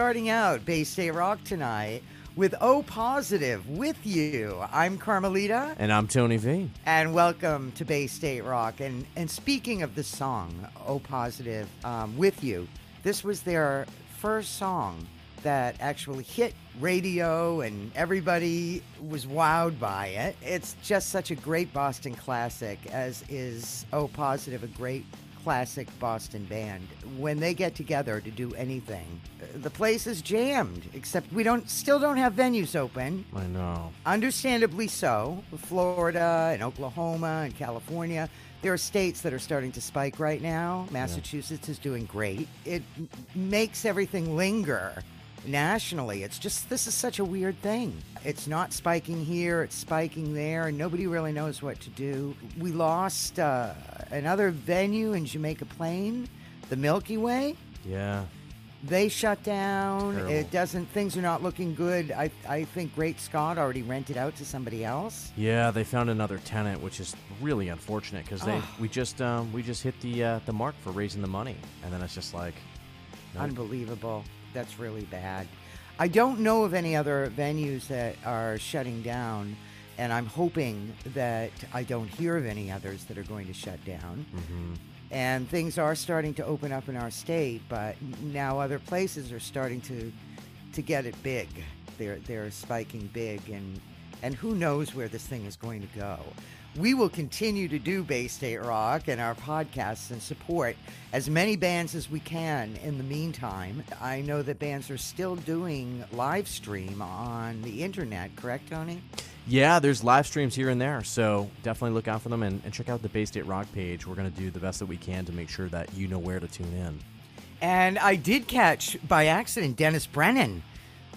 Starting out Bay State Rock tonight with O Positive with you. I'm Carmelita. And I'm Tony V. And welcome to Bay State Rock. And and speaking of the song, O Positive, um, with you, this was their first song that actually hit radio and everybody was wowed by it. It's just such a great Boston classic, as is O Positive, a great classic Boston band. When they get together to do anything, the place is jammed. Except we don't still don't have venues open. I know. Understandably so. Florida and Oklahoma and California. There are states that are starting to spike right now. Massachusetts yeah. is doing great. It makes everything linger nationally. It's just this is such a weird thing. It's not spiking here, it's spiking there, and nobody really knows what to do. We lost uh, another venue in Jamaica Plain, the Milky Way. Yeah. They shut down. Terrible. It doesn't. Things are not looking good. I I think Great Scott already rented out to somebody else. Yeah, they found another tenant, which is really unfortunate because they we just um, we just hit the uh, the mark for raising the money, and then it's just like nope. unbelievable that's really bad. I don't know of any other venues that are shutting down, and I'm hoping that I don't hear of any others that are going to shut down. Mm-hmm. And things are starting to open up in our state, but now other places are starting to to get it big. They're they're spiking big, and and who knows where this thing is going to go we will continue to do Bay State Rock and our podcasts and support as many bands as we can in the meantime. I know that bands are still doing live stream on the internet, correct, Tony? Yeah, there's live streams here and there, so definitely look out for them and, and check out the Bay State Rock page. We're going to do the best that we can to make sure that you know where to tune in. And I did catch by accident Dennis Brennan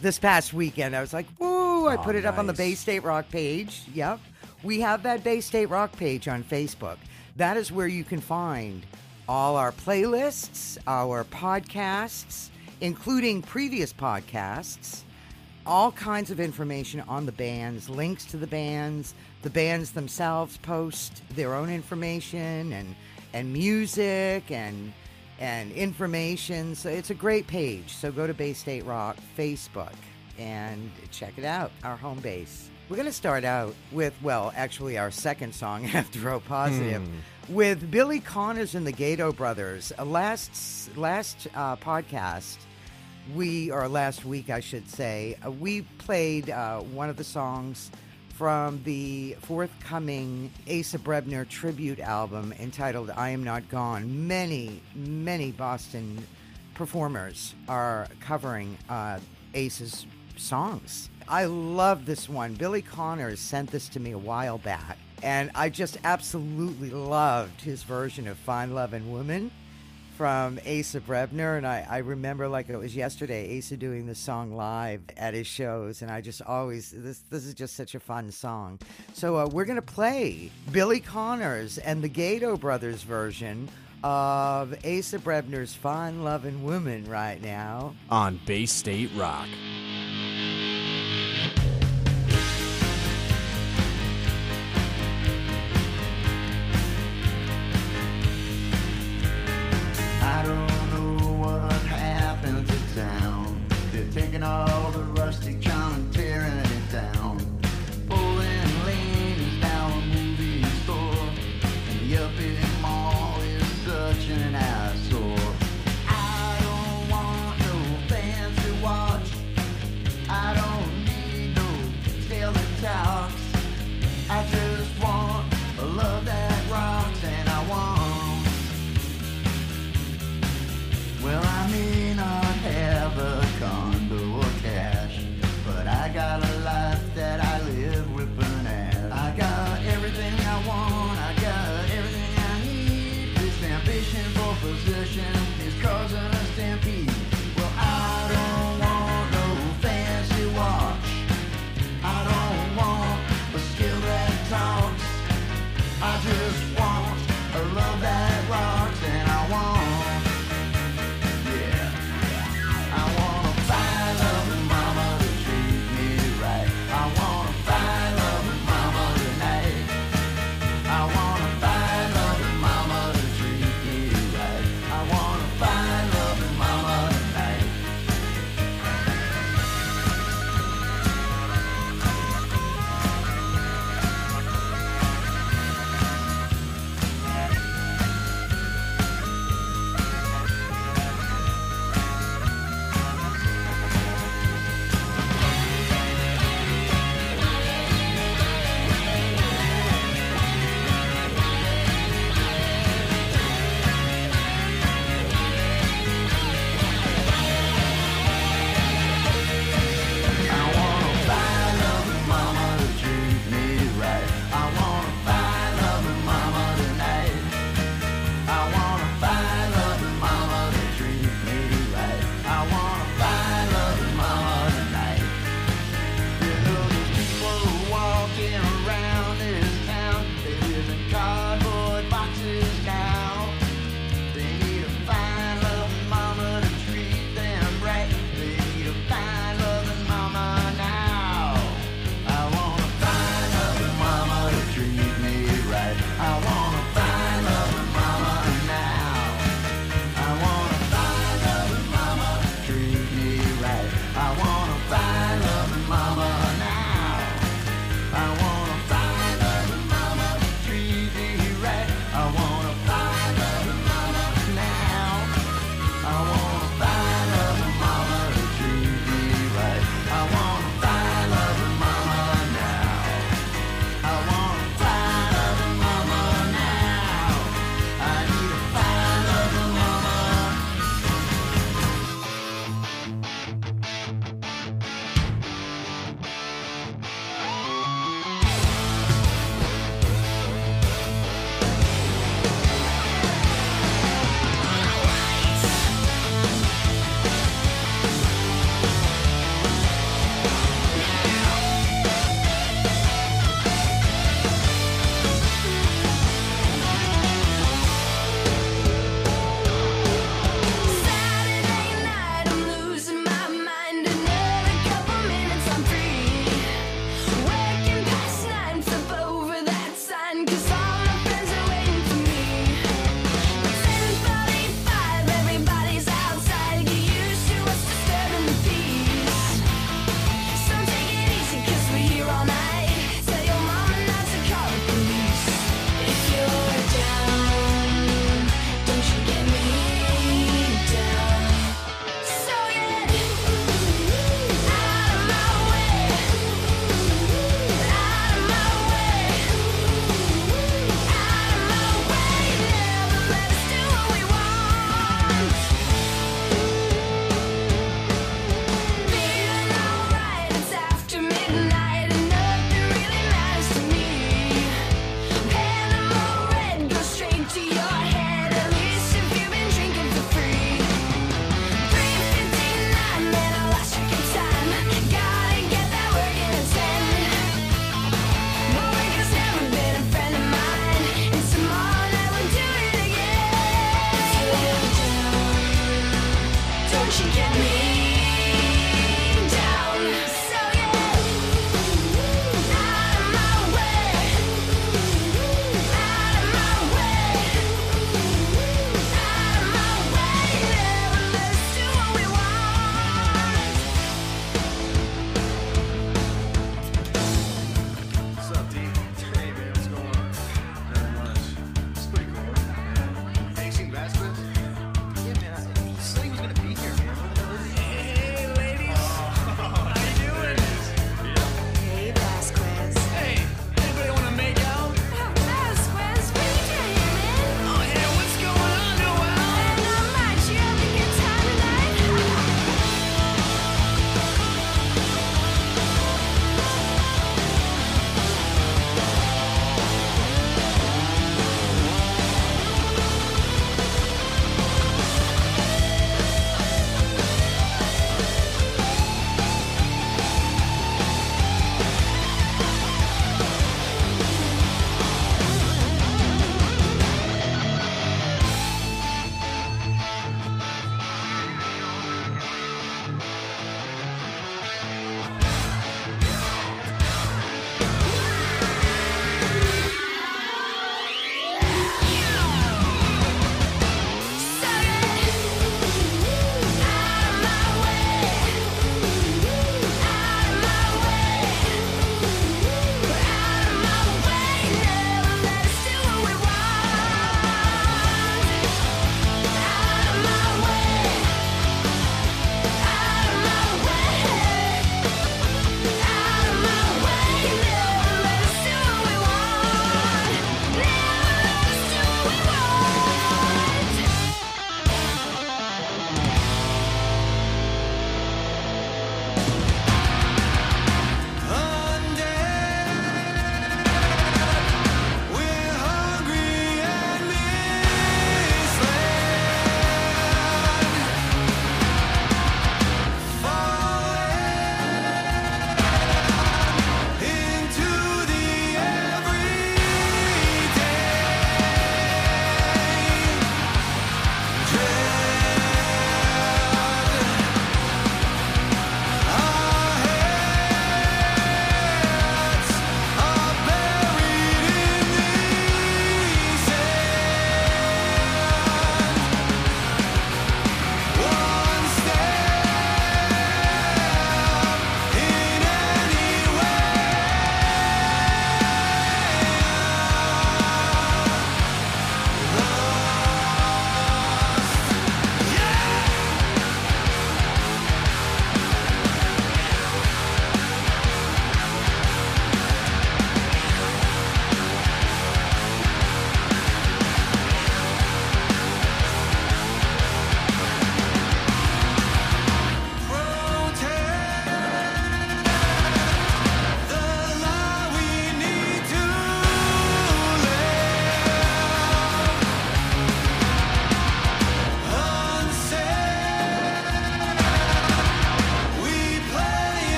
this past weekend. I was like, whoa, I oh, put it nice. up on the Bay State Rock page. Yep. We have that Bay State Rock page on Facebook. That is where you can find all our playlists, our podcasts, including previous podcasts, all kinds of information on the bands, links to the bands. The bands themselves post their own information and and music and and information. So it's a great page. So go to Bay State Rock Facebook and check it out. Our home base. We're going to start out with, well, actually, our second song after O Positive, hmm. with Billy Connors and the Gato Brothers. Uh, last last uh, podcast, we or last week, I should say, uh, we played uh, one of the songs from the forthcoming Asa Brebner tribute album entitled "I Am Not Gone." Many, many Boston performers are covering uh, Ace's songs. I love this one. Billy Connors sent this to me a while back, and I just absolutely loved his version of Fine Lovin' Woman from Asa Brebner. And I, I remember like it was yesterday, Asa doing the song live at his shows. And I just always, this, this is just such a fun song. So uh, we're going to play Billy Connors and the Gato Brothers version of Asa Brebner's Fine Lovin' Woman right now on Bay State Rock. I don't know what happened to town. They're taking off.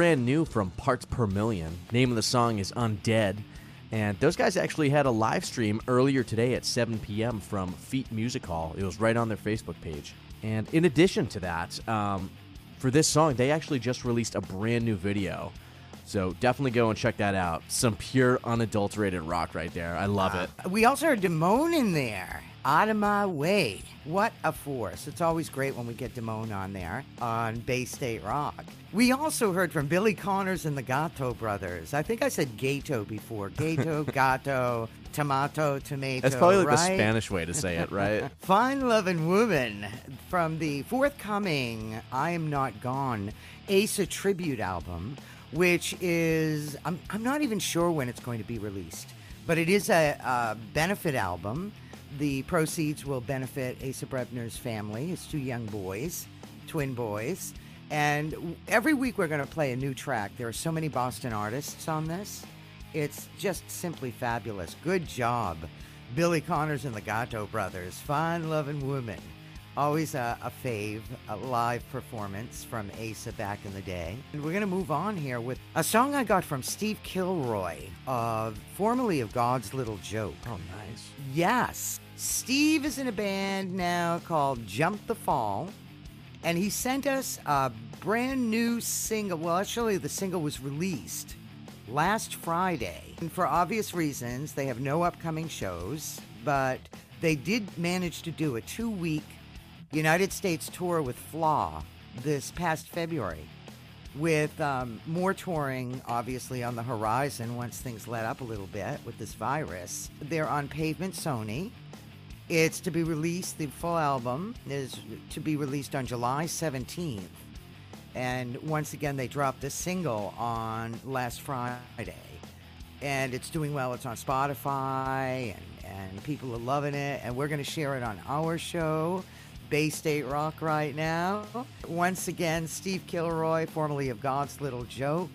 Brand new from Parts Per Million. Name of the song is Undead. And those guys actually had a live stream earlier today at 7 p.m. from Fete Music Hall. It was right on their Facebook page. And in addition to that, um, for this song, they actually just released a brand new video. So definitely go and check that out. Some pure, unadulterated rock right there. I love it. We also heard Damone in there. Out of my way. What a force. It's always great when we get Damone on there on Bay State Rock. We also heard from Billy Connors and the Gato brothers. I think I said Gato before. Gato, Gato, Tomato, Tomato. That's probably like right? the Spanish way to say it, right? Fine Loving Woman from the forthcoming I Am Not Gone Asa tribute album, which is, I'm, I'm not even sure when it's going to be released, but it is a, a benefit album. The proceeds will benefit Asa Brebner's family, his two young boys, twin boys. And every week we're going to play a new track. There are so many Boston artists on this. It's just simply fabulous. Good job. Billy Connors and the Gato Brothers, Fine Loving Woman. Always a, a fave, a live performance from Asa back in the day. And we're going to move on here with a song I got from Steve Kilroy, uh, formerly of God's Little Joke. oh, nice. Yes. Steve is in a band now called Jump the Fall, and he sent us a brand new single. Well, actually, the single was released last Friday. And for obvious reasons, they have no upcoming shows, but they did manage to do a two week United States tour with Flaw this past February. With um, more touring, obviously, on the horizon once things let up a little bit with this virus. They're on Pavement Sony. It's to be released, the full album is to be released on July 17th. And once again, they dropped this single on last Friday. And it's doing well. It's on Spotify, and, and people are loving it. And we're going to share it on our show, Bay State Rock, right now. Once again, Steve Kilroy, formerly of God's Little Joke,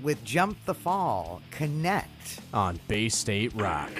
with Jump the Fall, Connect. On Bay State Rock.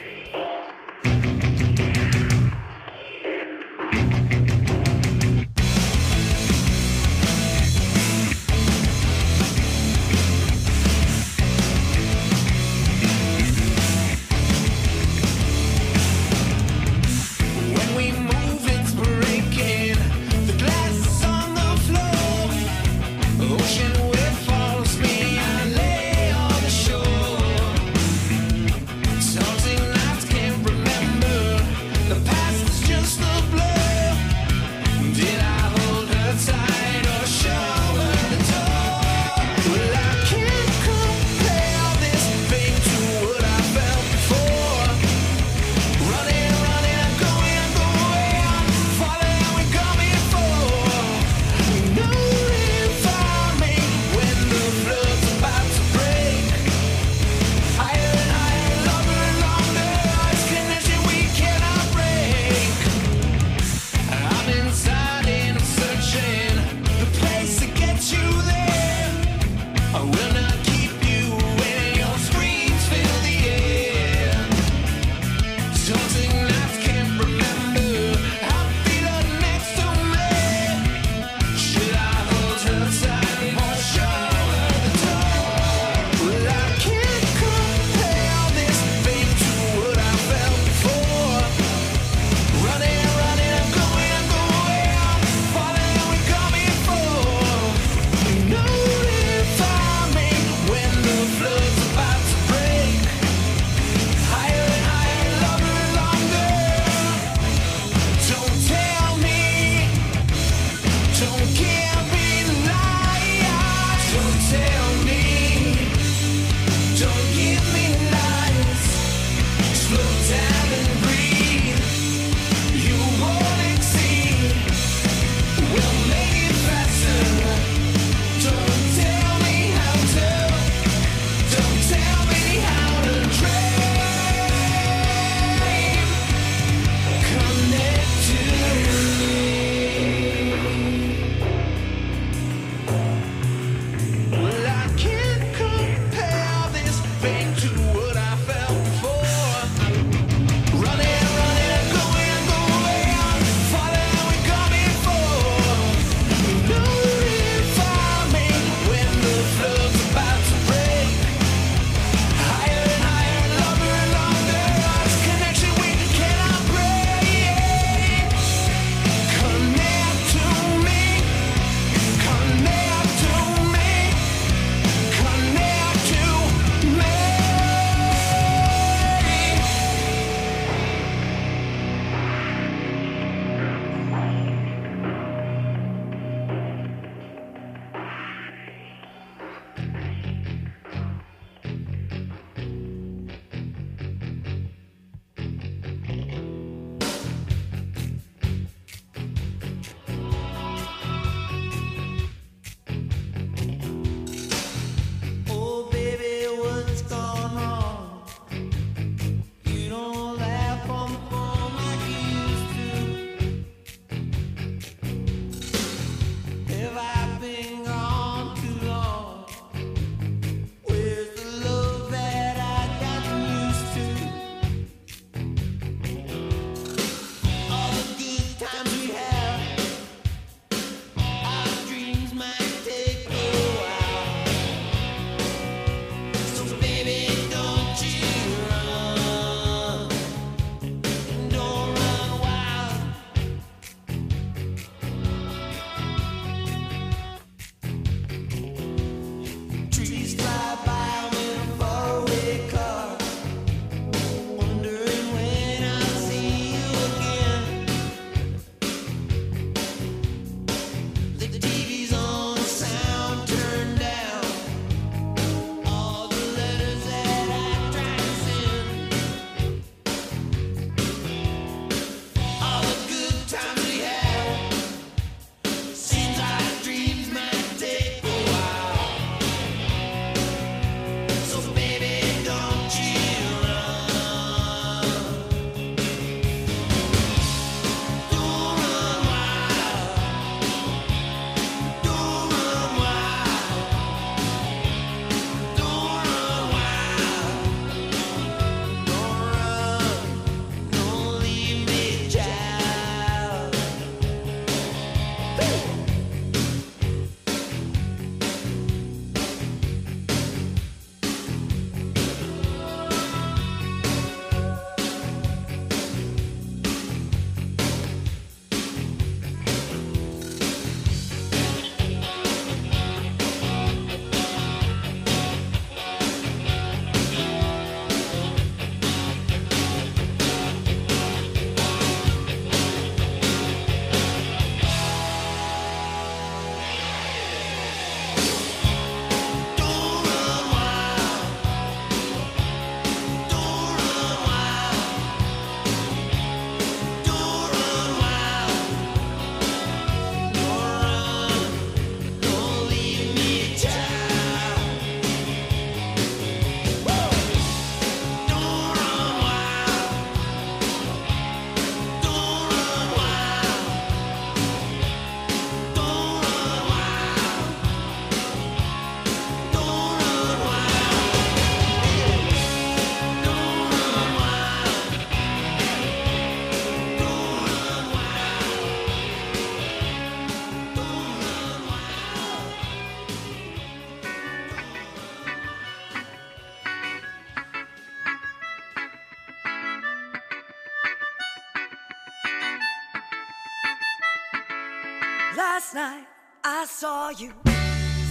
Last night I saw you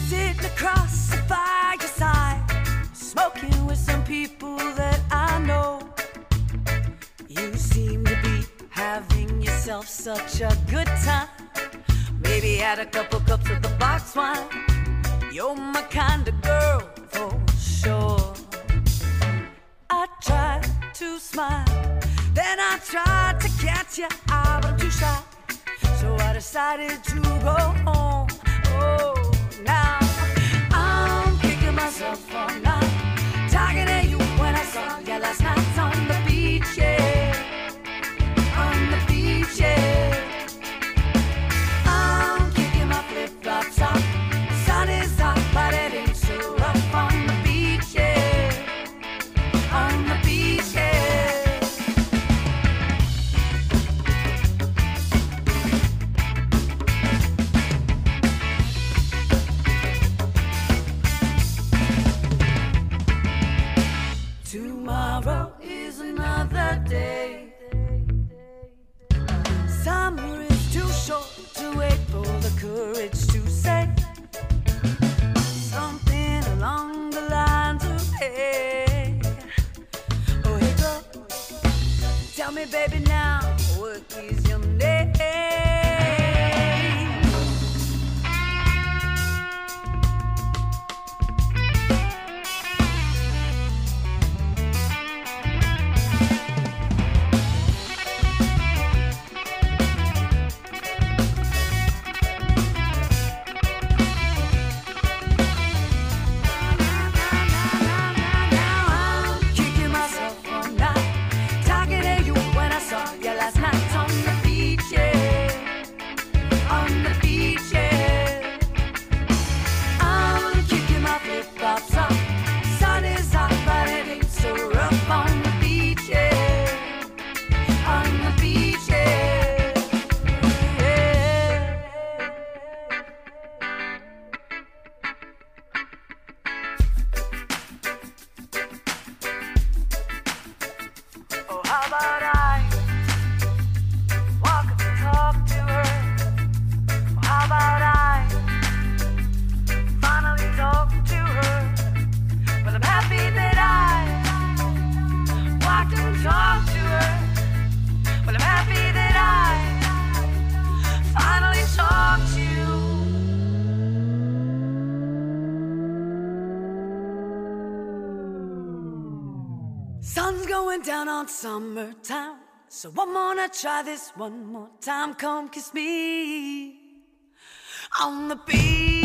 sitting across the fireside, smoking with some people that I know. You seem to be having yourself such a good time. Maybe had a couple cups of the box wine. You're my kind of girl for sure. I tried to smile, then I tried to catch your eye, but I'm too shy. So I decided to go home. Oh, now down on summertime. So I'm gonna try this one more time. Come kiss me on the beach.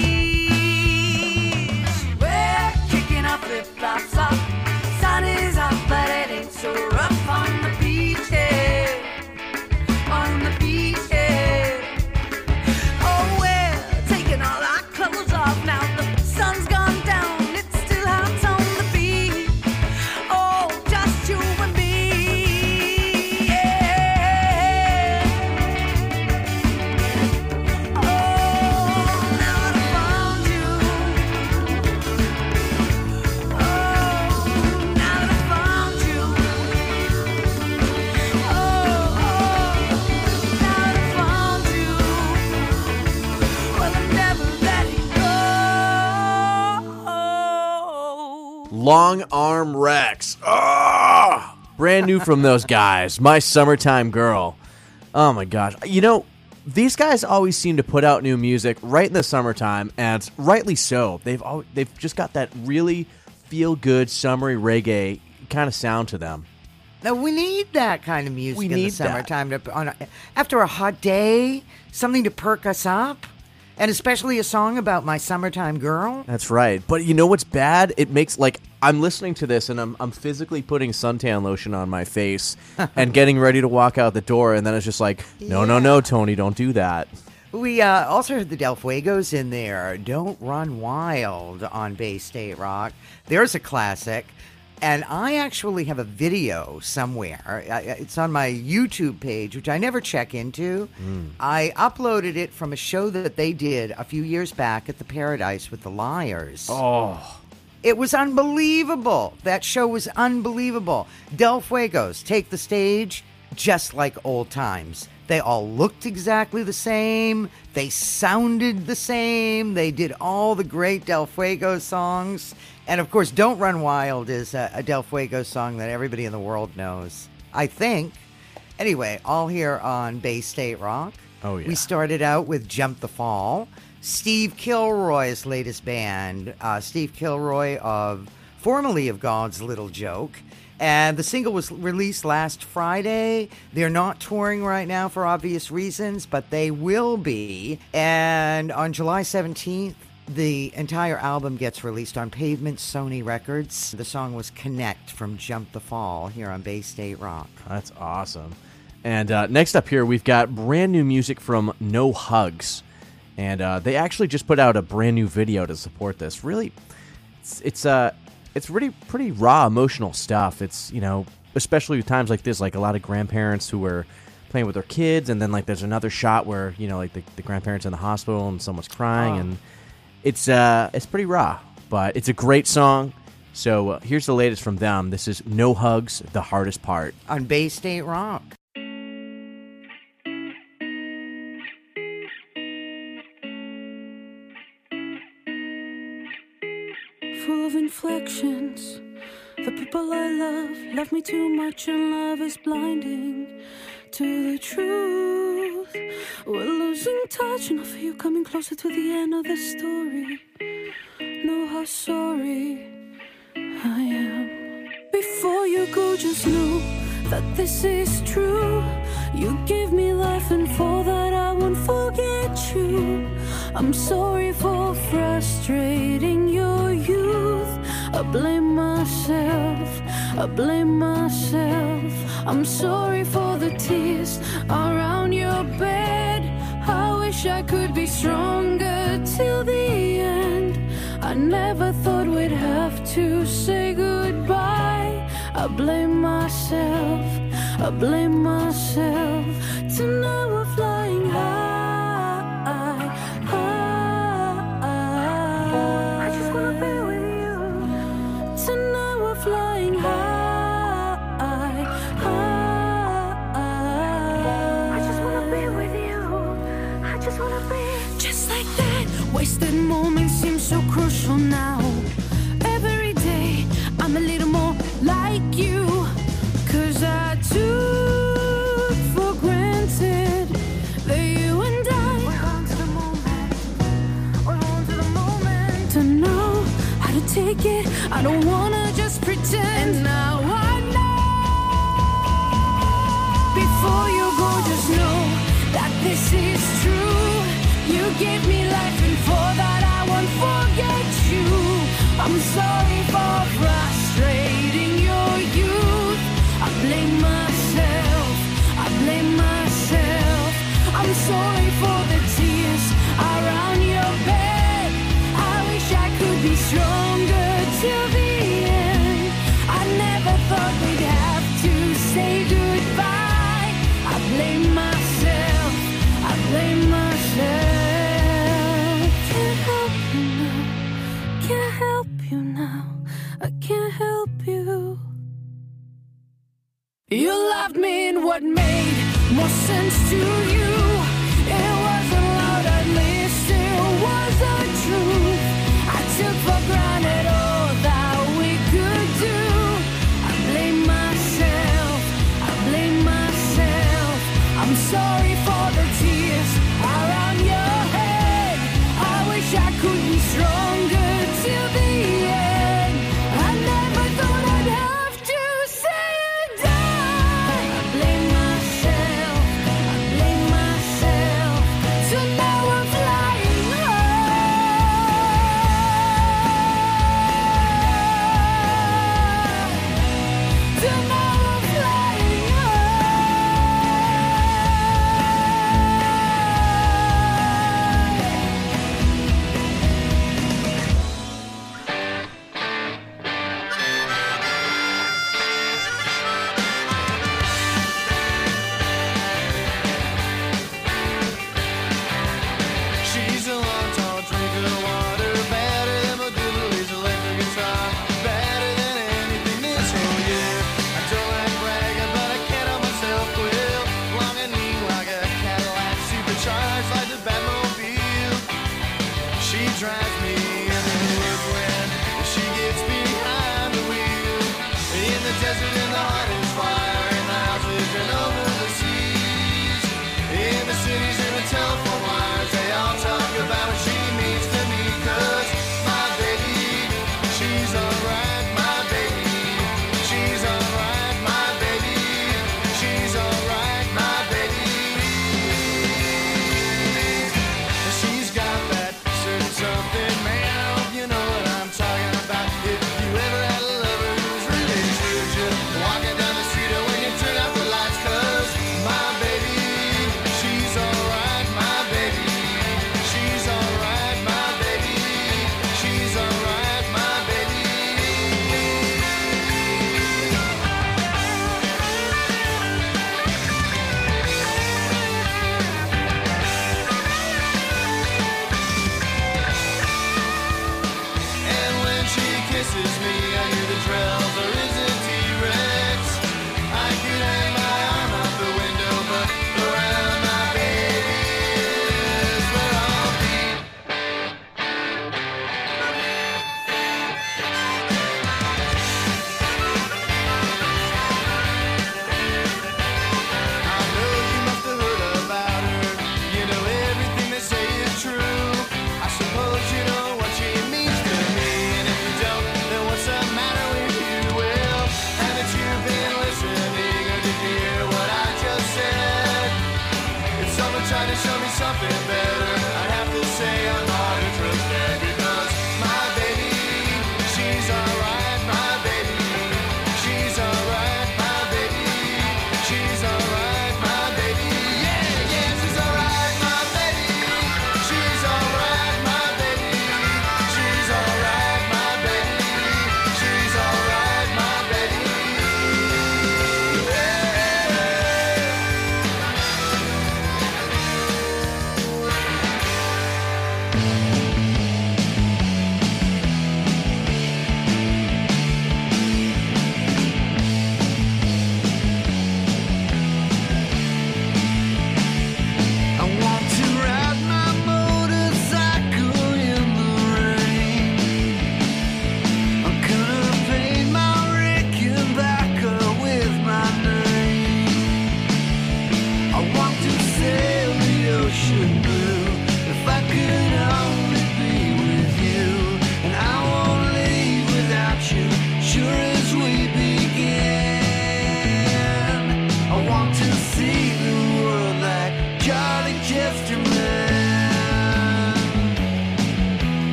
Long Arm Rex. Ah! Brand new from those guys. My Summertime Girl. Oh my gosh. You know, these guys always seem to put out new music right in the summertime, and rightly so. They've al- they've just got that really feel good summery reggae kind of sound to them. Now we need that kind of music We in the summertime to on a, after a hot day, something to perk us up, and especially a song about my summertime girl. That's right. But you know what's bad? It makes like I'm listening to this and I'm I'm physically putting suntan lotion on my face and getting ready to walk out the door and then it's just like, no, no, no, Tony, don't do that. We uh, also heard the Del Fuegos in there. Don't Run Wild on Bay State Rock. There's a classic. And I actually have a video somewhere. It's on my YouTube page, which I never check into. Hmm. I uploaded it from a show that they did a few years back at the Paradise with the Lyres. Oh, It was unbelievable. That show was unbelievable. Del Fuegos take the stage just like old times. They all looked exactly the same. They sounded the same. They did all the great Del Fuego songs. And of course, Don't Run Wild is a, a Del Fuego song that everybody in the world knows. I think. Anyway, all here on Bay State Rock. Oh, yeah. We started out with Jump the Fall, Steve Kilroy's latest band. Uh, Steve Kilroy of formerly of God's Little Joke. And the single was released last Friday. They're not touring right now for obvious reasons, but they will be. And on July 17th, the entire album gets released on Pavement Sony Records. The song was Connect from Jump the Fall here on Bay State Rock. That's awesome. And uh, next up here, we've got brand new music from No Hugs. And uh, they actually just put out a brand new video to support this. Really, it's, it's uh, it's really pretty raw emotional stuff. It's you know, especially with times like this, like a lot of grandparents who were playing with their kids, and then like there's another shot where you know, like the, the grandparents in the hospital and someone's crying, Oh. and it's uh, it's pretty raw, but it's a great song. So uh, here's the latest from them. This is No Hugs, the hardest part. On Bay State Rock. full of inflections. The people I love love me too much, and love is blinding to the truth. We're losing touch, and I feel you coming closer to the end of the story. Know how sorry I am. Before you go, just know that this is true. You gave me life, and for that I won't forget you. I'm sorry for frustrating your youth. I blame myself, I blame myself. I'm sorry for the tears around your bed. I wish I could be stronger till the end. I never thought we'd have to say goodbye. I blame myself, I blame myself. Tonight we're flying high, so crucial now. Every day I'm a little more like you. Cause I took for granted that you and I were on to the moment. We're on to the moment. To know how to take it, I don't wanna just pretend. And now I know. Before you go, just know that this is true. You gave me life, and for that I'm sorry You loved me in what made more sense to you.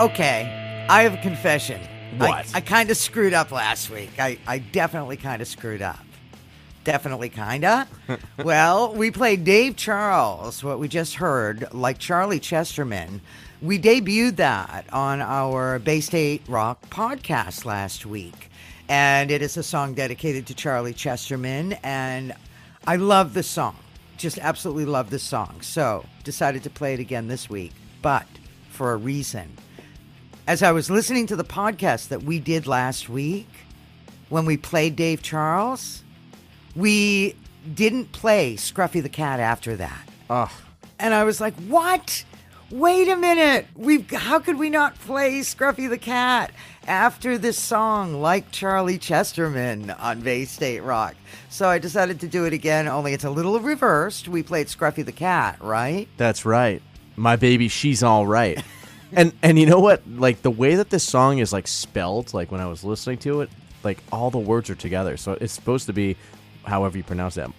Okay, I have a confession. What? I, I kind of screwed up last week. I, I definitely kind of screwed up. Definitely kind of. well, we played Dave Charles, what we just heard, like Charlie Chesterman. We debuted that on our Bay State Rock podcast last week. And it is a song dedicated to Charlie Chesterman. And I love the song. Just absolutely love the song. So decided to play it again this week, but for a reason as I was listening to the podcast that we did last week when we played Dave Charles, we didn't play Scruffy the Cat after that. Ugh. And I was like, what? Wait a minute. We how could we not play Scruffy the Cat after this song like Charlie Chesterman on Bay State Rock? So I decided to do it again, only it's a little reversed. We played Scruffy the Cat, right? That's right. My baby, she's all right. and and you know what? Like the way that this song is like spelled, like when I was listening to it, like all the words are together. So it's supposed to be however you pronounce that.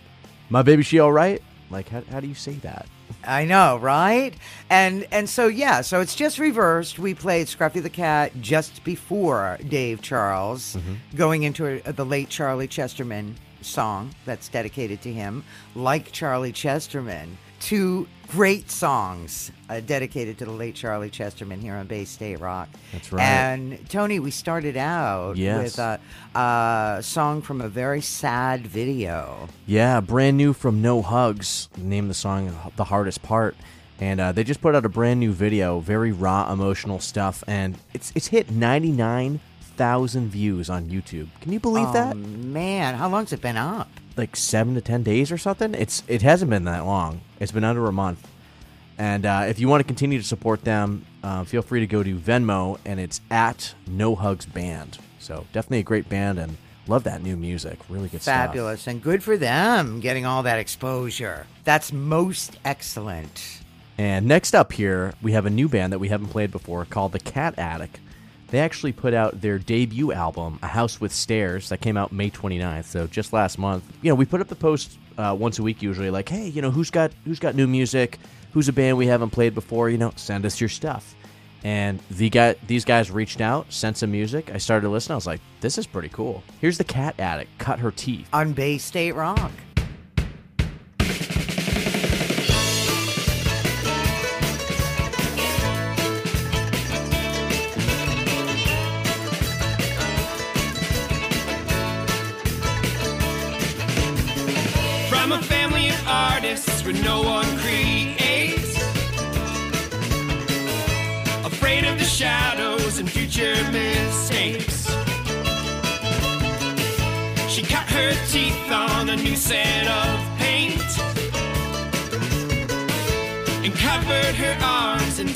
My baby, she all right? Like how, how do you say that? I know, right? And and so yeah, so it's just reversed. We played Scruffy the Cat just before Dave Charles, mm-hmm. going into a, the late Charlie Chesterman song that's dedicated to him, like Charlie Chesterman. Two great songs uh, dedicated to the late Charlie Chesterman here on Bay State Rock. That's right. And Tony, we started out Yes. with a, a song from a very sad video. Yeah, brand new from No Hugs. Name the song "The Hardest Part," and uh, they just put out a brand new video. Very raw, emotional stuff, and it's it's hit ninety nine thousand views on YouTube. Can you believe oh, that? man, how long's it been up? Like seven to ten days or something. It's it hasn't been that long. It's been under a month. And uh, if you want to continue to support them, uh, feel free to go to Venmo, and it's at No Hugs Band. So definitely a great band, and love that new music. Really good stuff. Fabulous and good for them getting all that exposure. That's most excellent. And next up here, we have a new band that we haven't played before called the Cat Attic. They actually put out their debut album, A House with Stairs, that came out May 29th, so just last month. You know, we put up the post uh, once a week usually, like, hey, you know, who's got who's got new music? Who's a band we haven't played before? You know, send us your stuff. And the guy, these guys reached out, sent some music. I started to listen. I was like, this is pretty cool. Here's the Cat Attic, Cut Her Teeth. On Bay State Rock. Artists where no one creates. Afraid of the shadows and future mistakes. She cut her teeth on a new set of paint. And covered her arms and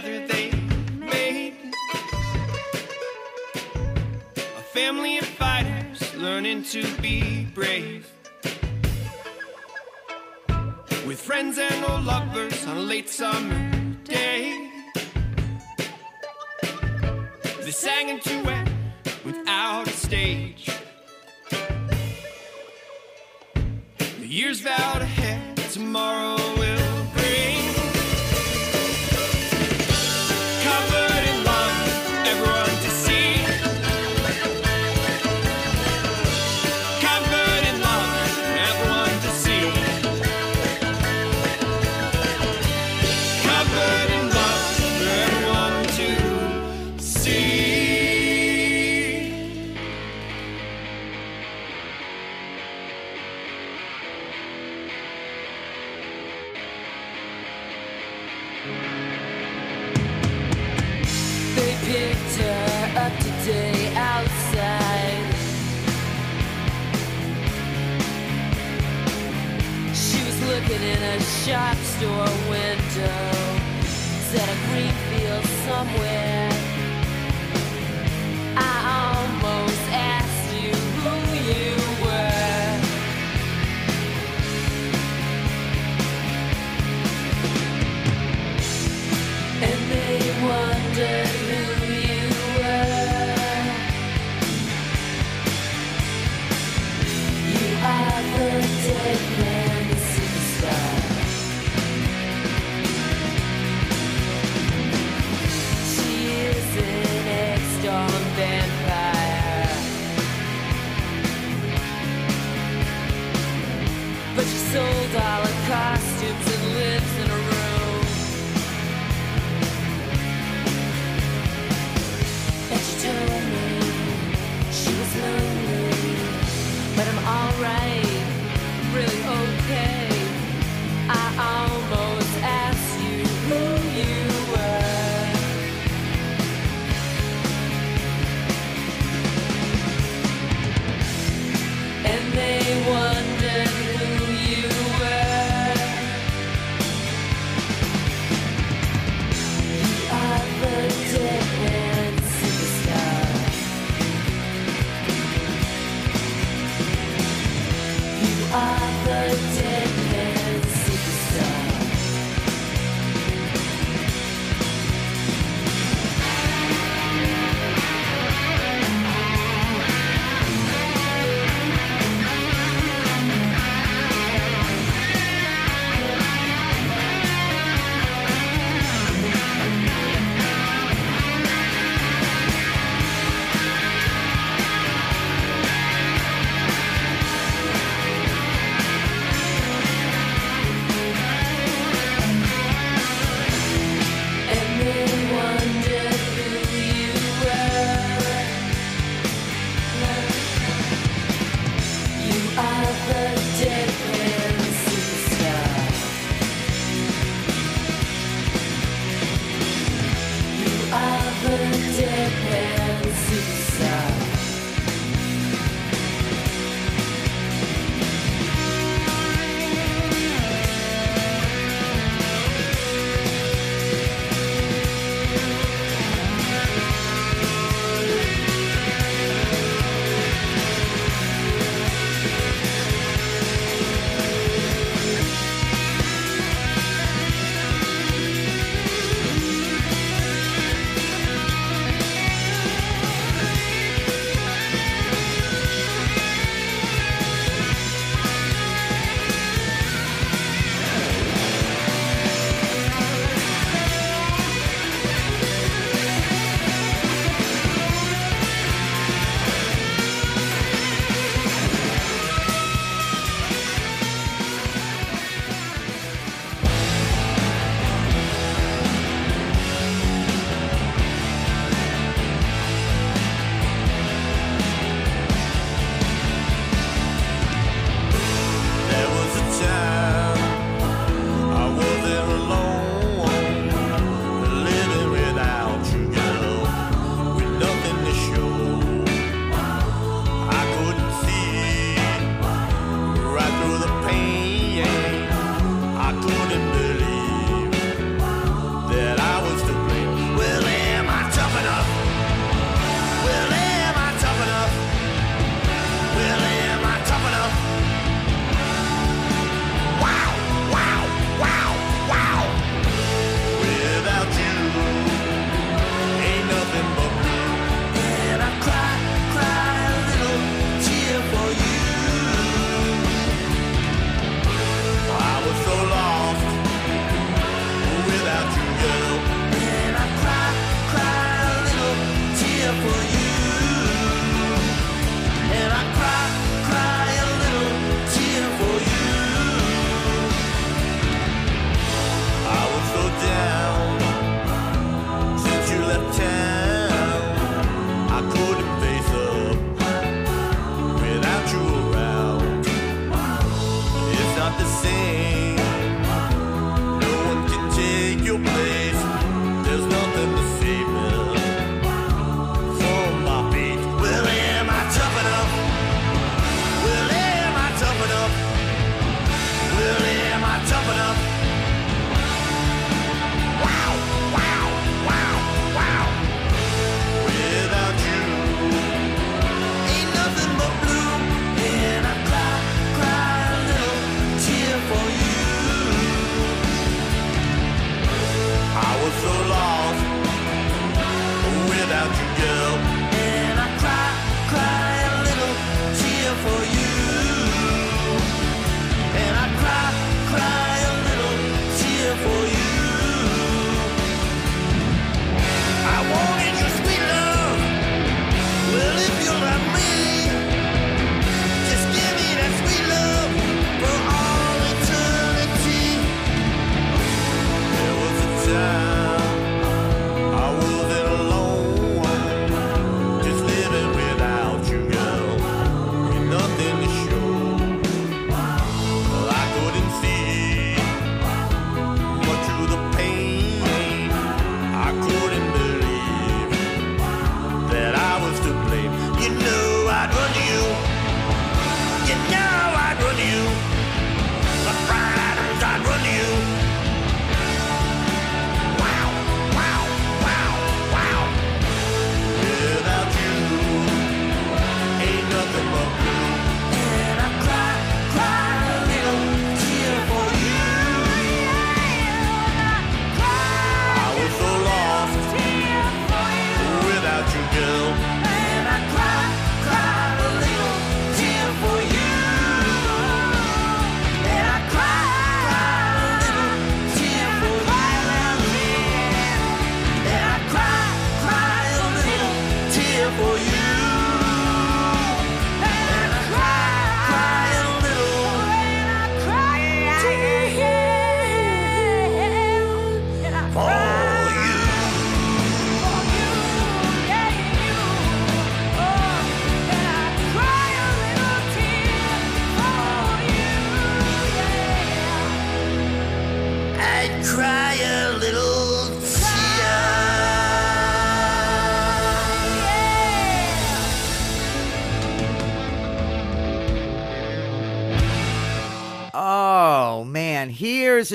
together they made a family of fighters learning to be brave. With friends and old lovers on a late summer day, they sang into duet without a stage. The years vowed ahead, tomorrow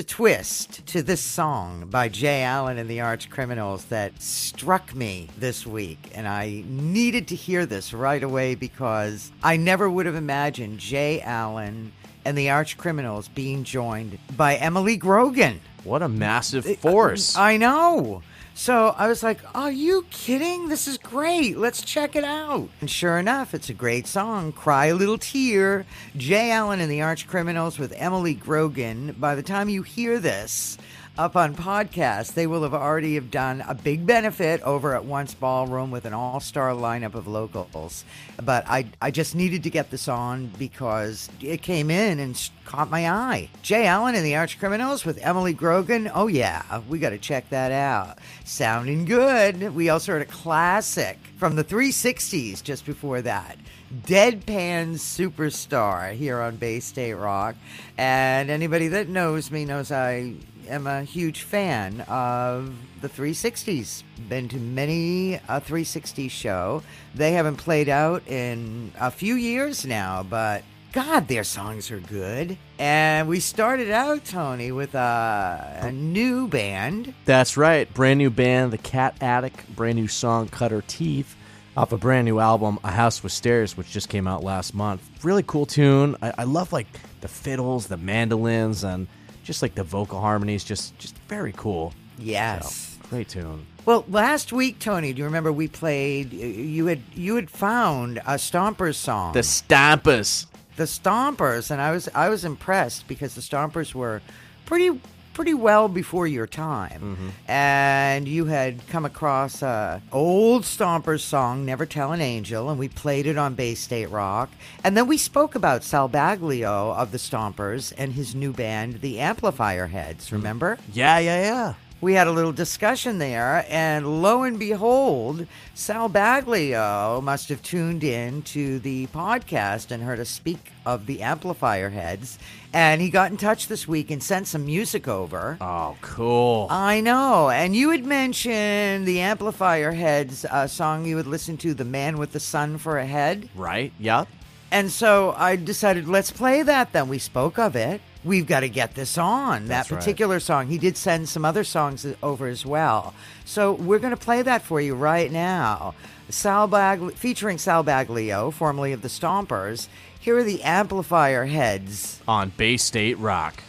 a twist to this song by Jay Allen and the Arch Criminals that struck me this week. And I needed to hear this right away because I never would have imagined Jay Allen and the Arch Criminals being joined by Emily Grogan. What a massive force. I know. So I was like, Are you kidding? This is great. Let's check it out. And sure enough, it's a great song. Cry a Little Tear. Jay Allen and the Arch Criminals with Emily Grogan. By the time you hear this, up on podcast, they will have already have done a big benefit over at Once Ballroom with an all-star lineup of locals. But I, I just needed to get this on because it came in and caught my eye. Jay Allen and the Arch Criminals with Emily Grogan. Oh yeah, we got to check that out. Sounding good. We also heard a classic from the 360s just before that. Deadpan Superstar here on Bay State Rock. And anybody that knows me knows I am a huge fan of the 360s. Been to many a 360 show. They haven't played out in a few years now, but God, their songs are good. And we started out, Tony, with a, a new band. That's right. Brand new band, The Cat Attic. Brand new song, Cut Her Teeth. Off a brand new album, A House with Stairs, which just came out last month. Really cool tune. I, I love like the fiddles, the mandolins, and just like the vocal harmonies. Just, just very cool. Yes. So, great tune. Well, last week, Tony, do you remember we played? You had you had found a Stompers song, The Stompers, the Stompers, and I was I was impressed because the Stompers were pretty pretty well before your time, mm-hmm. and you had come across a old Stompers song, "Never Tell an Angel," and we played it on Bay State Rock, and then we spoke about Sal Baglio of the Stompers and his new band, the Amplifier Heads. Remember? Yeah, yeah, yeah. We had a little discussion there, and lo and behold, Sal Baglio must have tuned in to the podcast and heard us speak of the amplifier heads. And he got in touch this week and sent some music over. Oh, cool. I know. And you had mentioned the amplifier heads uh, song you would listen to, The Man with the Sun for a Head. right? Yep. And so I decided, let's play that then. We spoke of it. We've got to get this on, That's that right. particular song. He did send some other songs over as well. So we're going to play that for you right now. Sal Bag- featuring Sal Baglio, formerly of the Stompers. Here are the amplifier heads. On Bay State Rock.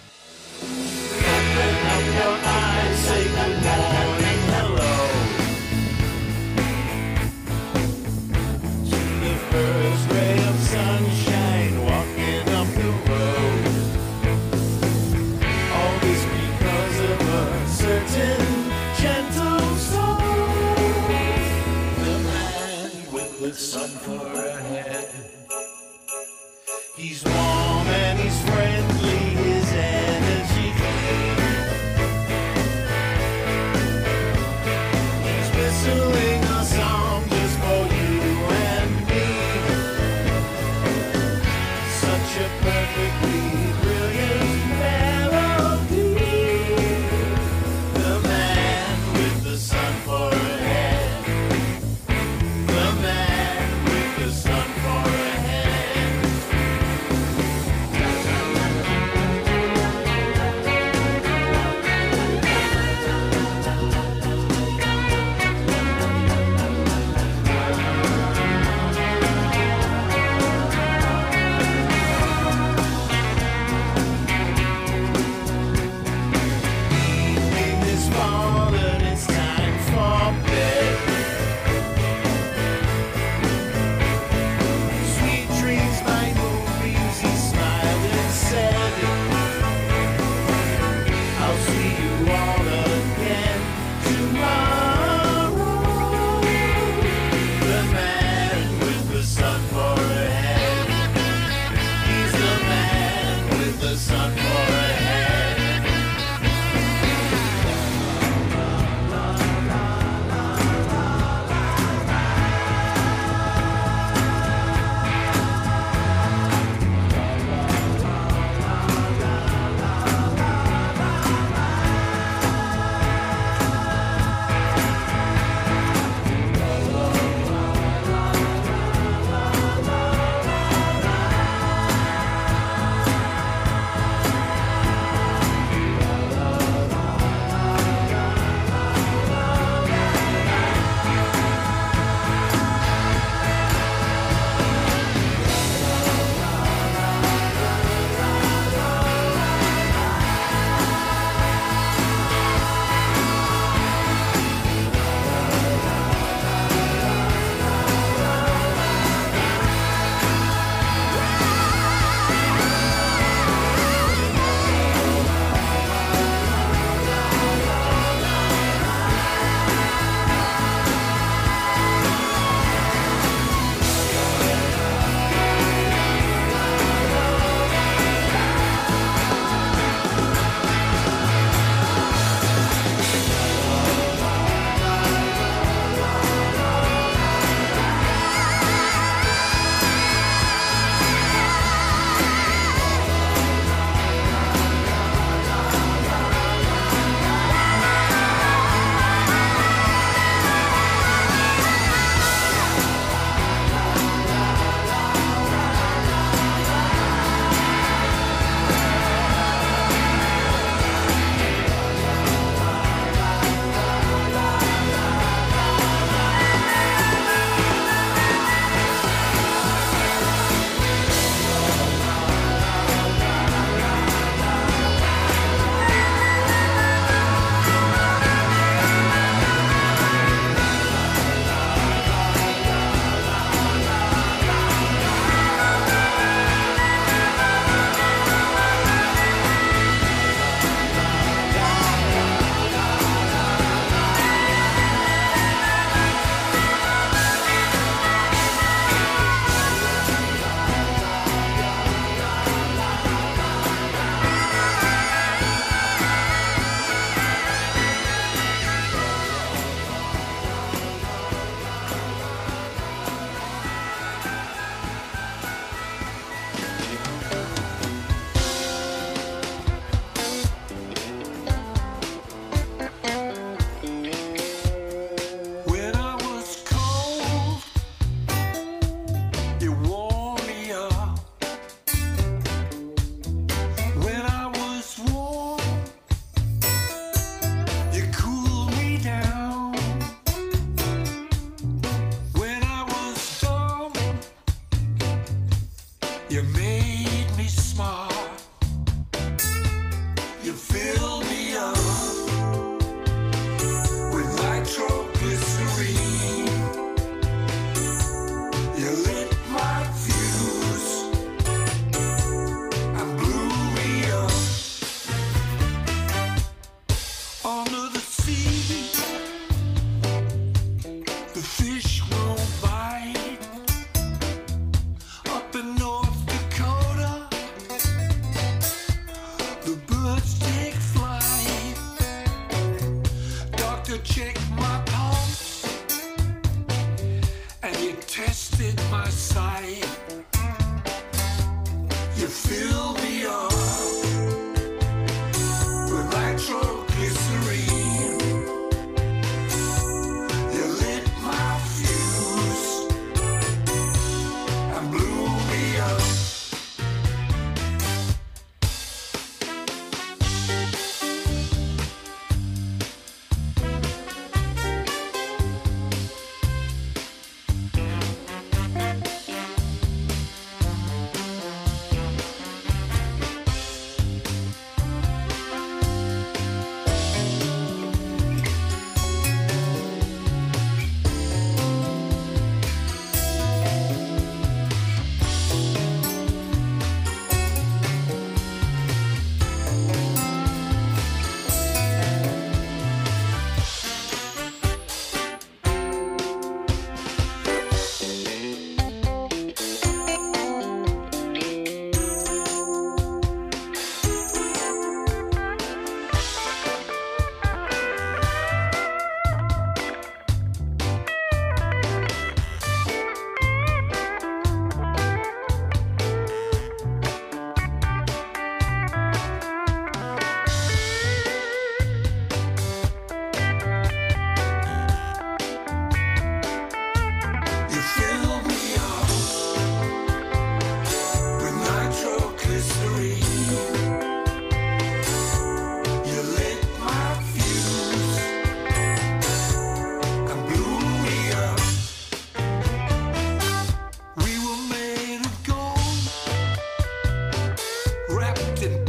The first sun for a head. He's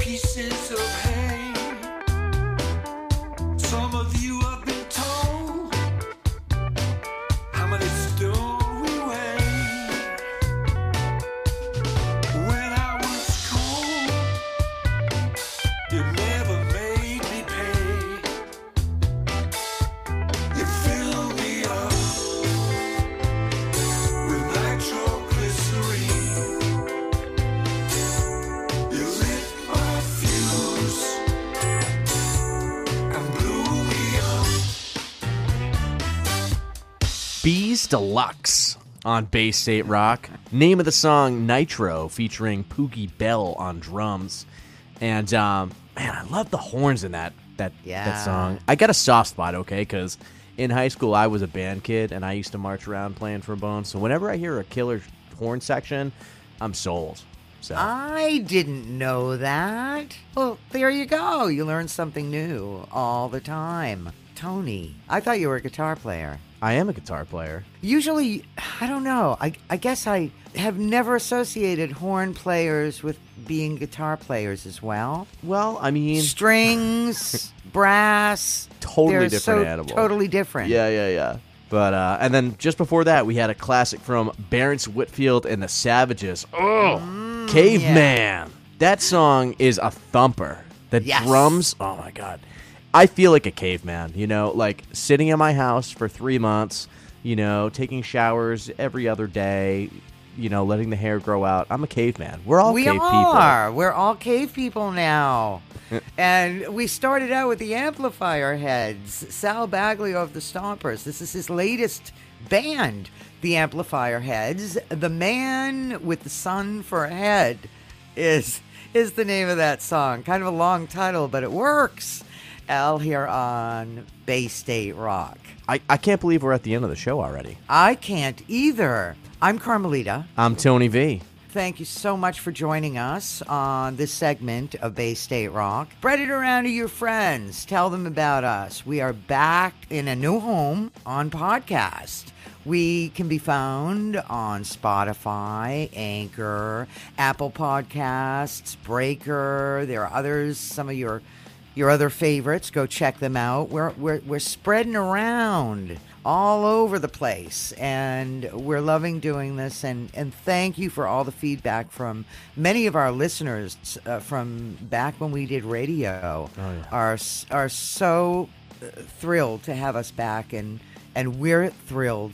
pieces of. Deluxe on Bay State Rock. Name of the song Nitro, featuring Poogie Bell on drums. And um, man, I love the horns in that that Yeah. that song. I got a soft spot, okay, because in high school I was a band kid and I used to march around playing for Bones. So whenever I hear a killer horn section, I'm sold. So I didn't know that. Well, there you go. You learn something new all the time. Tony, I thought you were a guitar player. I am a guitar player. Usually, I don't know. I, I guess I have never associated horn players with being guitar players as well. Well, I mean, Strings, brass, Totally different so animal. Totally different. Yeah, yeah, yeah. But uh, and then just before that, we had a classic from Barrence Whitfield and the Savages. Oh, Mm, Caveman. That song is a thumper. The Yes. drums. Oh my god, I feel like a caveman. You know, like sitting in my house for three months. You know, taking showers every other day. You know, letting the hair grow out. I'm a caveman. We're all we cave are. We're all cave people now. and we started out with the amplifier heads. Sal Baglio of the Stompers. This is his latest band, the Amplifier Heads. The man with the sun for a head is is the name of that song. Kind of a long title, but it works. Al here on Bay State Rock. I, I can't believe we're at the end of the show already. I can't either. I'm Carmelita. I'm Tony V. Thank you so much for joining us on this segment of Bay State Rock. Spread it around to your friends. Tell them about us. We are back in a new home on podcast. We can be found on Spotify, Anchor, Apple Podcasts, Breaker. There are others, some of your your other favorites. Go check them out. We're we're we're spreading around all over the place, and we're loving doing this. and And thank you for all the feedback from many of our listeners uh, from back when we did radio. Are s- are so uh, thrilled to have us back, and and we're thrilled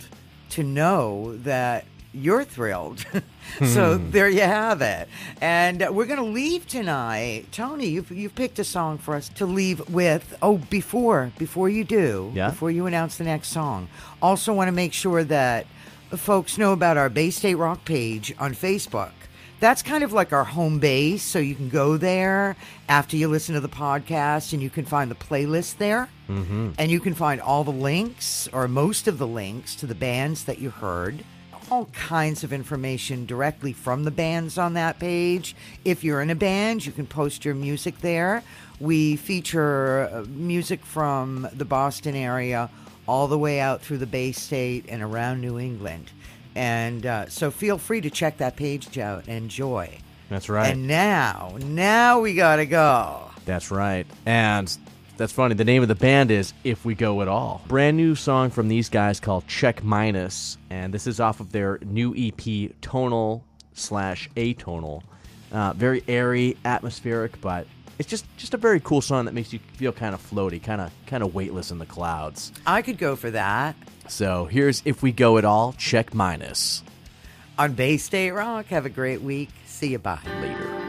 to know that you're thrilled. so there you have it. And we're going to leave tonight. Tony, you've, you've picked a song for us to leave with. Oh, before before you do, Yeah? before you announce the next song, also want to make sure that folks know about our Bay State Rock page on Facebook. That's kind of like our home base, so you can go there after you listen to the podcast and you can find the playlist there. Mm-hmm. And you can find all the links, or most of the links, to the bands that you heard. All kinds of information directly from the bands on that page. If you're in a band, you can post your music there. We feature uh, music from the Boston area all the way out through the Bay State and around New England. And uh, so feel free to check that page out and enjoy. That's right. And now, now we gotta go. That's right. And that's funny. The name of the band is If We Go At All. Brand new song from these guys called Check And this is off of their new EP, Tonal slash Atonal. Uh, very airy, atmospheric, but it's just, just a very cool song that makes you feel kind of floaty, kind of kind of weightless in the clouds. I could go for that. So here's If We Go At All, Check Minus. On Bay State Rock, have a great week. See you. Bye. Later.